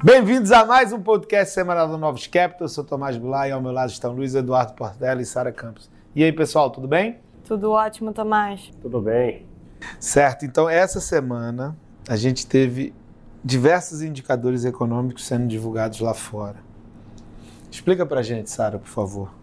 Bem-vindos a mais um podcast semanal do Novos Capital. Eu sou Tomás Goulart e ao meu lado estão Luiz Eduardo Portela e Sara Campos. E aí, pessoal, tudo bem? Tudo ótimo, Tomás. Tudo bem. Certo, então essa semana a gente teve diversos indicadores econômicos sendo divulgados lá fora. Explica pra gente, Sara, por favor.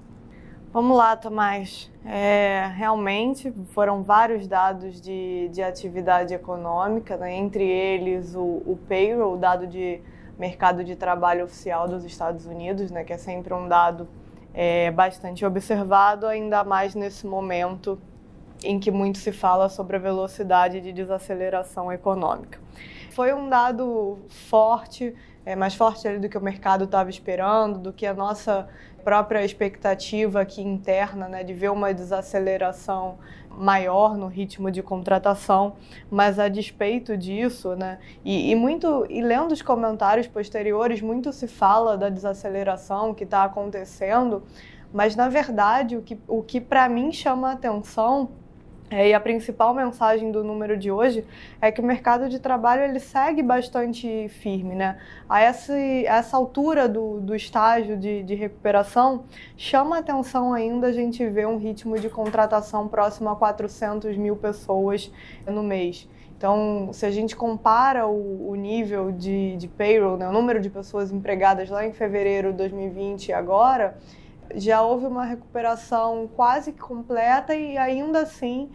Vamos lá, Tomás. É, realmente foram vários dados de, de atividade econômica, né? entre eles o, o payroll, o dado de mercado de trabalho oficial dos Estados Unidos, né, que é sempre um dado é, bastante observado, ainda mais nesse momento em que muito se fala sobre a velocidade de desaceleração econômica. Foi um dado forte, é, mais forte do que o mercado estava esperando, do que a nossa própria expectativa aqui interna, né, de ver uma desaceleração maior no ritmo de contratação, mas a despeito disso, né, e, e muito e lendo os comentários posteriores, muito se fala da desaceleração que está acontecendo, mas na verdade o que, o que para mim chama a atenção é, e a principal mensagem do número de hoje é que o mercado de trabalho ele segue bastante firme. Né? A essa, essa altura do, do estágio de, de recuperação, chama atenção ainda a gente ver um ritmo de contratação próximo a 400 mil pessoas no mês. Então, se a gente compara o, o nível de, de payroll, né, o número de pessoas empregadas lá em fevereiro de 2020 e agora, já houve uma recuperação quase completa e ainda assim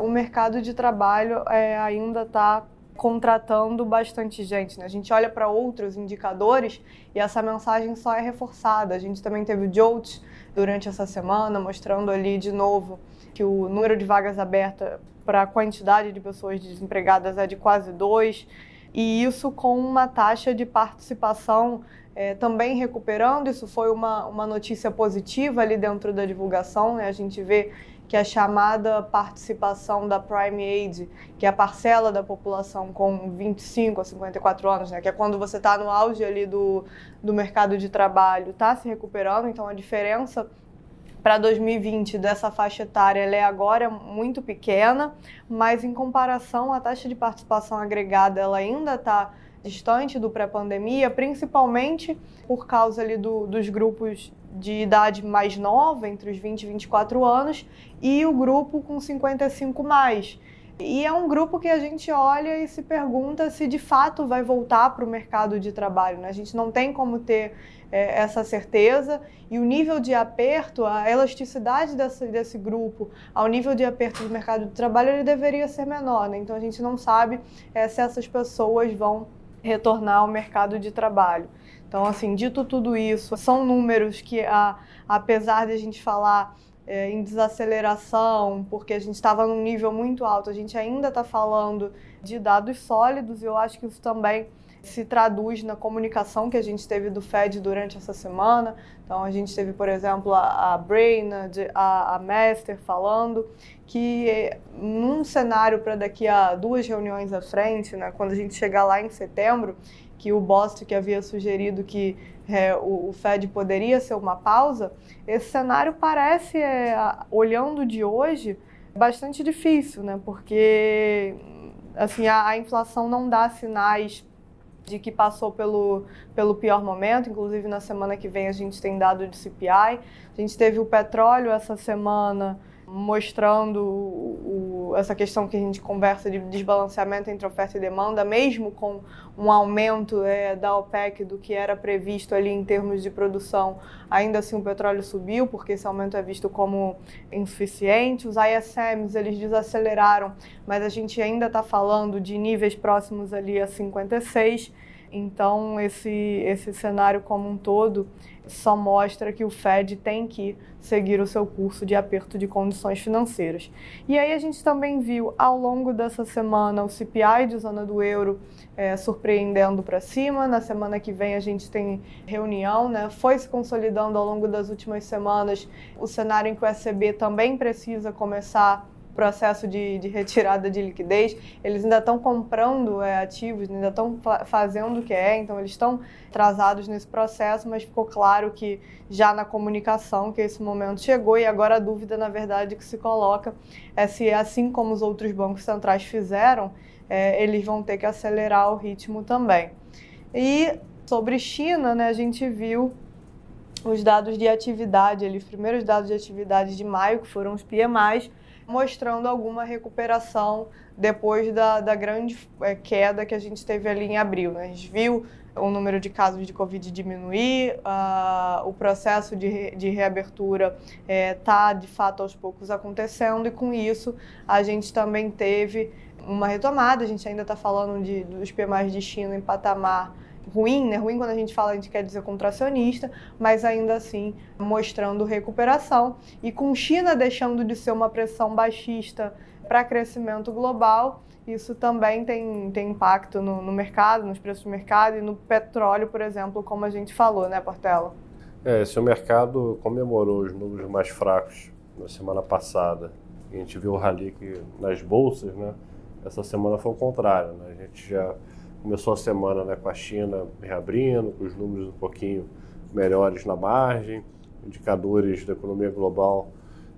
o mercado de trabalho é, ainda está contratando bastante gente. Né? A gente olha para outros indicadores e essa mensagem só é reforçada. A gente também teve o JOLT durante essa semana, mostrando ali de novo que o número de vagas abertas para a quantidade de pessoas desempregadas é de quase dois, e isso com uma taxa de participação é, também recuperando. Isso foi uma, uma notícia positiva ali dentro da divulgação. Né? A gente vê que a chamada participação da Prime Age, que é a parcela da população com 25 a 54 anos, né? que é quando você está no auge ali do, do mercado de trabalho, está se recuperando. Então, a diferença para 2020 dessa faixa etária ela é agora muito pequena, mas em comparação a taxa de participação agregada ela ainda está distante do pré-pandemia, principalmente por causa ali do, dos grupos de idade mais nova, entre os 20 e 24 anos, e o grupo com 55 mais. E é um grupo que a gente olha e se pergunta se de fato vai voltar para o mercado de trabalho. Né? A gente não tem como ter é, essa certeza e o nível de aperto, a elasticidade desse, desse grupo ao nível de aperto do mercado de trabalho, ele deveria ser menor. Né? Então a gente não sabe é, se essas pessoas vão retornar ao mercado de trabalho. Então, assim, dito tudo isso, são números que, a, apesar de a gente falar é, em desaceleração, porque a gente estava num nível muito alto, a gente ainda está falando de dados sólidos, e eu acho que isso também se traduz na comunicação que a gente teve do Fed durante essa semana. Então, a gente teve, por exemplo, a, a Brainerd, a, a Master falando que num cenário para daqui a duas reuniões à frente, né, quando a gente chegar lá em setembro, que o Boston que havia sugerido que é, o, o, Fed poderia ser uma pausa, esse cenário parece, é, olhando de hoje, bastante difícil, né? Porque assim a, a inflação não dá sinais de que passou pelo, pelo pior momento, inclusive na semana que vem a gente tem dado de CPI. A gente teve o petróleo essa semana mostrando o, essa questão que a gente conversa de desbalanceamento entre oferta e demanda, mesmo com um aumento é, da OPEC do que era previsto ali em termos de produção, ainda assim o petróleo subiu, porque esse aumento é visto como insuficiente. Os ISMs, eles desaceleraram, mas a gente ainda está falando de níveis próximos ali a 56, então esse, esse cenário como um todo só mostra que o Fed tem que seguir o seu curso de aperto de condições financeiras. E aí a gente também viu ao longo dessa semana o CPI de zona do euro é, surpreendendo para cima. Na semana que vem a gente tem reunião, né? Foi se consolidando ao longo das últimas semanas o cenário em que o ECB também precisa começar processo de, de retirada de liquidez, eles ainda estão comprando é, ativos, ainda estão fa fazendo o que é, então eles estão atrasados nesse processo, mas ficou claro que já na comunicação que esse momento chegou e agora a dúvida, na verdade, que se coloca é se, assim como os outros bancos centrais fizeram, é, eles vão ter que acelerar o ritmo também. E Sobre China, né, a gente viu os dados de atividade, ali, os primeiros dados de atividade de maio, que foram os PMIs, mostrando alguma recuperação depois da, da grande é, queda que a gente teve ali em abril. Né? A gente viu o número de casos de Covid diminuir, uh, o processo de, re, de reabertura está, é, de fato, aos poucos acontecendo, e com isso a gente também teve uma retomada. A gente ainda está falando de, dos PMIs de China em patamar ruim, né? Ruim quando a gente fala, a gente quer dizer contracionista, mas ainda assim mostrando recuperação. E com China deixando de ser uma pressão baixista para crescimento global, isso também tem, tem impacto no, no, mercado, nos preços do mercado e no petróleo, por exemplo, como a gente falou, né, Portela? É, se o mercado comemorou os números mais fracos na semana passada, a gente viu o rally nas bolsas, né? Essa semana foi o contrário, né? A gente já começou a semana né, com a China reabrindo, com os números um pouquinho melhores na margem, indicadores da economia global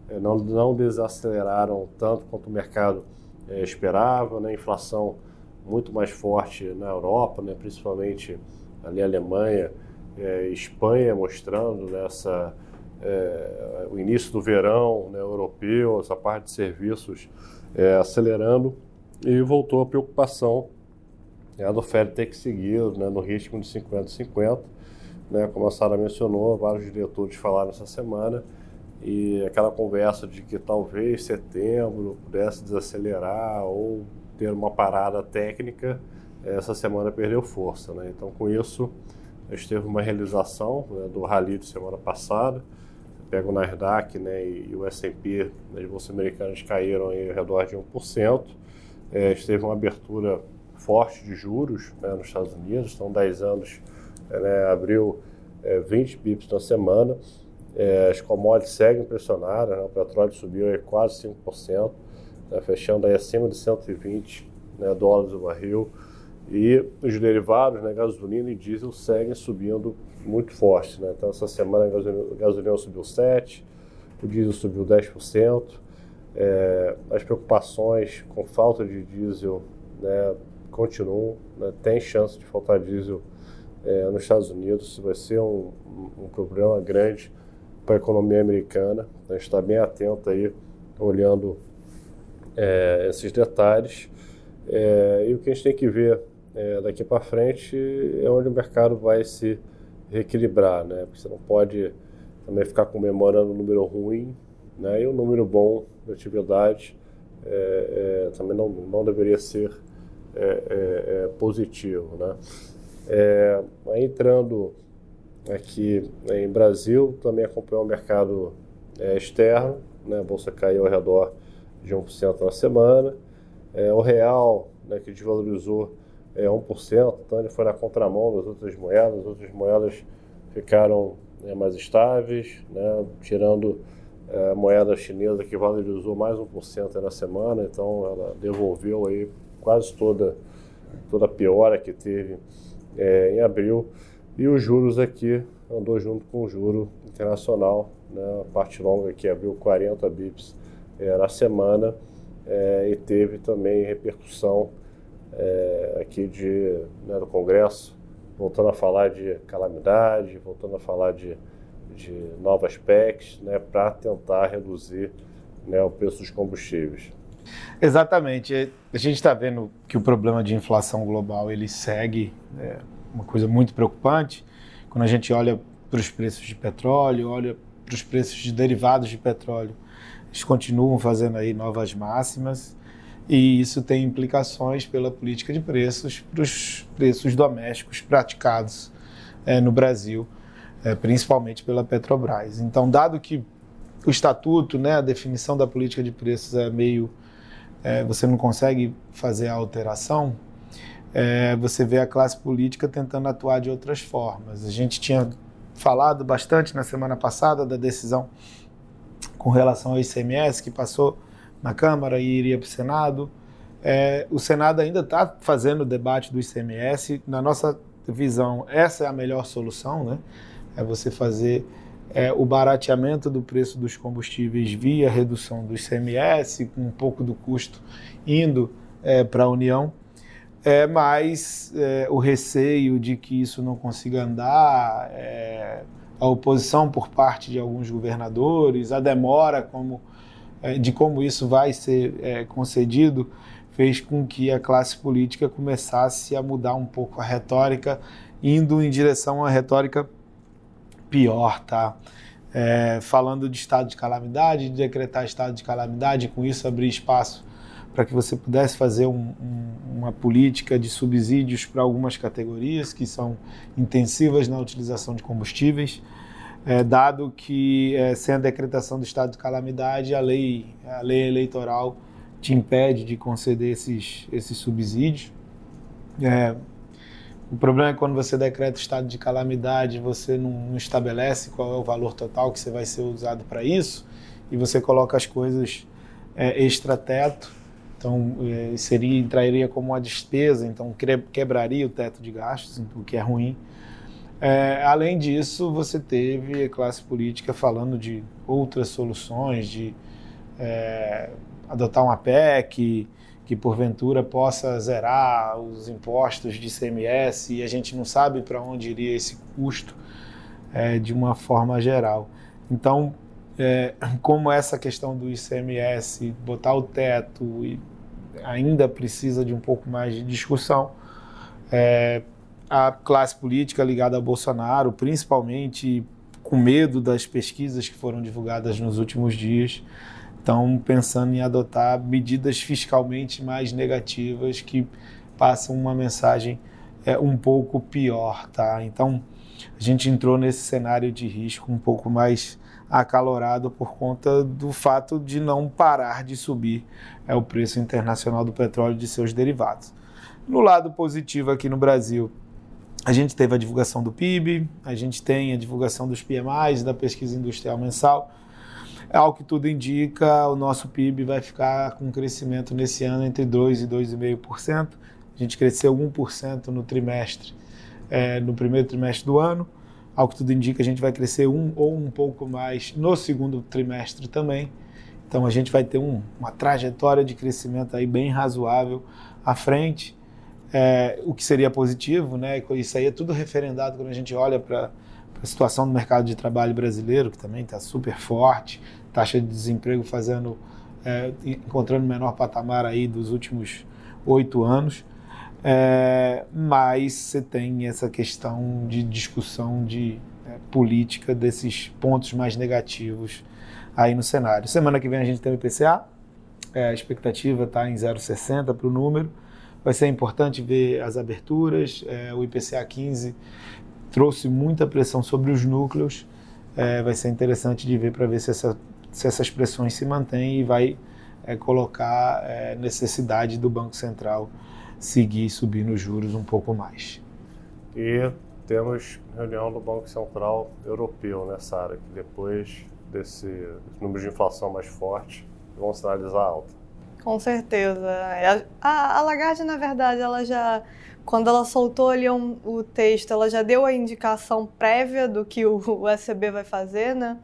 é, não, não desaceleraram tanto quanto o mercado é, esperava, né? inflação muito mais forte na Europa, né? principalmente ali a Alemanha, é, Espanha mostrando nessa né, o início do verão né, europeu, essa parte de serviços acelerando e voltou a preocupação né, do Fed ter que seguir né, no ritmo de 50-50, né, como a Sara mencionou, vários diretores falaram essa semana, e aquela conversa de que talvez setembro pudesse desacelerar ou ter uma parada técnica, essa semana perdeu força. Né? Então, com isso, a gente teve uma realização né, do rally de semana passada. Pega o Nasdaq né, e o S&P, as bolsas americanas caíram aí ao redor de 1%. É, a gente teve uma abertura forte de juros né, nos Estados Unidos, estão 10 anos, né, abriu é, 20 pips na semana. É, as commodities seguem pressionadas, né? o petróleo subiu aí quase 5%, né? fechando aí acima de 120 né, dólares o barril. E os derivados, né, gasolina e diesel, seguem subindo muito forte. Né? Então, essa semana a gasolina, a gasolina subiu 7%, o diesel subiu 10%. É, as preocupações com falta de diesel né, continuam. Né? Tem chance de faltar diesel é, nos Estados Unidos. Vai ser um, um problema grande para a economia americana. A gente está bem atento aí, olhando é, esses detalhes. É, e o que a gente tem que ver é, daqui para frente é onde o mercado vai se reequilibrar, né? Porque você não pode também ficar comemorando um número ruim, né? E um número bom de atividade é, é, também não, não deveria ser é, positivo, né? entrando aqui né, em Brasil, também acompanhou o mercado é, externo, né, a bolsa caiu ao redor de 1% na semana. É, o real, né, que desvalorizou é, 1%, então ele foi na contramão das outras moedas, as outras moedas ficaram é, mais estáveis, né, tirando é, a moeda chinesa que valorizou mais 1% na semana, então ela devolveu aí quase toda, toda a piora que teve é, em abril. E os juros aqui andou junto com o juro internacional, né? a parte longa que abriu 40 bips é, na semana é, e teve também repercussão é, aqui de, né, do Congresso, voltando a falar de calamidade, voltando a falar de, de novas PECs, né, para tentar reduzir né, o preço dos combustíveis. Exatamente. A gente está vendo que o problema de inflação global ele segue é, uma coisa muito preocupante. Quando a gente olha para os preços de petróleo, olha para os preços de derivados de petróleo, eles continuam fazendo aí novas máximas e isso tem implicações pela política de preços para os preços domésticos praticados é, no Brasil, é, principalmente pela Petrobras. Então, dado que o estatuto, né, a definição da política de preços é meio é, você não consegue fazer a alteração, é, você vê a classe política tentando atuar de outras formas. A gente tinha falado bastante na semana passada da decisão com relação ao ICMS que passou na Câmara e iria para o Senado. É, o Senado ainda está fazendo o debate do ICMS. Na nossa visão, essa é a melhor solução, né? É você fazer é, o barateamento do preço dos combustíveis via redução do ICMS, com um pouco do custo indo é, para a União. é, mas é, o receio de que isso não consiga andar, é, a oposição por parte de alguns governadores, a demora como, é, de como isso vai ser é, concedido, fez com que a classe política começasse a mudar um pouco a retórica, indo em direção uma retórica pior, tá? É, falando de estado de calamidade, de decretar estado de calamidade, com isso abrir espaço para que você pudesse fazer um, um, uma política de subsídios para algumas categorias que são intensivas na utilização de combustíveis, é, dado que é, sem a decretação do estado de calamidade a lei, a lei eleitoral te impede de conceder esses, esses subsídios. É, o problema é quando você decreta estado de calamidade, você não, estabelece qual é o valor total que você vai ser usado para isso e você coloca as coisas é, extra-teto então, é, seria, entraria como uma despesa, então quebraria o teto de gastos, o que é ruim. É, além disso, você teve a classe política falando de outras soluções, de é, adotar uma PEC que porventura possa zerar os impostos de ICMS e a gente não sabe para onde iria esse custo é, de uma forma geral. Então, é, como essa questão do ICMS, botar o teto e ainda precisa de um pouco mais de discussão. É, a classe política ligada a Bolsonaro, principalmente com medo das pesquisas que foram divulgadas nos últimos dias, estão pensando em adotar medidas fiscalmente mais negativas que passam uma mensagem é, um pouco pior, tá? Então a gente entrou nesse cenário de risco um pouco mais acalorado por conta do fato de não parar de subir é, o preço internacional do petróleo e de seus derivados. No lado positivo aqui no Brasil, a gente teve a divulgação do PIB, a gente tem a divulgação dos PMIs, da pesquisa industrial mensal. Ao que tudo indica, o nosso PIB vai ficar com um crescimento nesse ano entre 2% e 2,5%. A gente cresceu 1% no trimestre, é, no primeiro trimestre do ano ao que tudo indica, a gente vai crescer um ou um pouco mais no segundo trimestre também. Então a gente vai ter um, uma trajetória de crescimento aí bem razoável à frente, é, o que seria positivo, né? Isso aí é tudo referendado quando a gente olha para a situação do mercado de trabalho brasileiro, que também está super forte, taxa de desemprego fazendo, é, encontrando o menor patamar aí dos últimos oito anos. É, mas você tem essa questão de discussão de é, política desses pontos mais negativos aí no cenário. Semana que vem a gente tem o IPCA, é, a expectativa está em 0,60 para o número. Vai ser importante ver as aberturas. É, o IPCA 15 trouxe muita pressão sobre os núcleos. É, vai ser interessante de ver para ver se, essa, se, essas pressões se mantêm e vai é, colocar necessidade do Banco Central seguir subindo os juros um pouco mais. E temos reunião do Banco Central Europeu nessa área, que depois desse número de inflação mais forte, vão sinalizar alta. Com certeza. A, a Lagarde, na verdade, ela já, quando ela soltou ali um, o texto, ela já deu a indicação prévia do que o, o ECB vai fazer, né?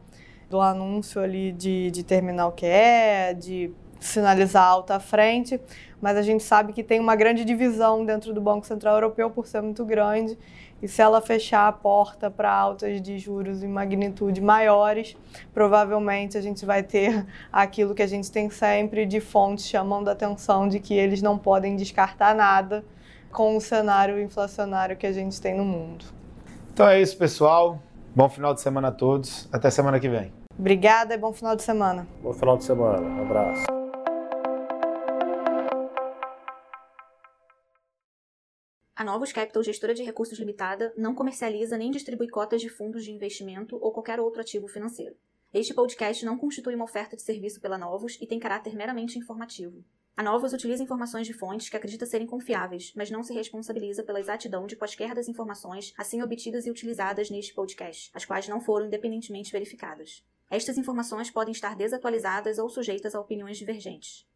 Do anúncio ali de, de terminar o que é, de sinalizar alta à frente mas a gente sabe que tem uma grande divisão dentro do Banco Central Europeu por ser muito grande. E se ela fechar a porta para altas de juros em magnitude maiores, provavelmente a gente vai ter aquilo que a gente tem sempre de fontes chamando a atenção de que eles não podem descartar nada com o cenário inflacionário que a gente tem no mundo. Então é isso, pessoal. Bom final de semana a todos. Até semana que vem. Obrigada e bom final de semana. Bom final de semana. Um abraço. A Novos Capital, gestora de recursos limitada, não comercializa nem distribui cotas de fundos de investimento ou qualquer outro ativo financeiro. Este podcast não constitui uma oferta de serviço pela Novos e tem caráter meramente informativo. A Novos utiliza informações de fontes que acredita serem confiáveis, mas não se responsabiliza pela exatidão de quaisquer das informações assim obtidas e utilizadas neste podcast, as quais não foram independentemente verificadas. Estas informações podem estar desatualizadas ou sujeitas a opiniões divergentes.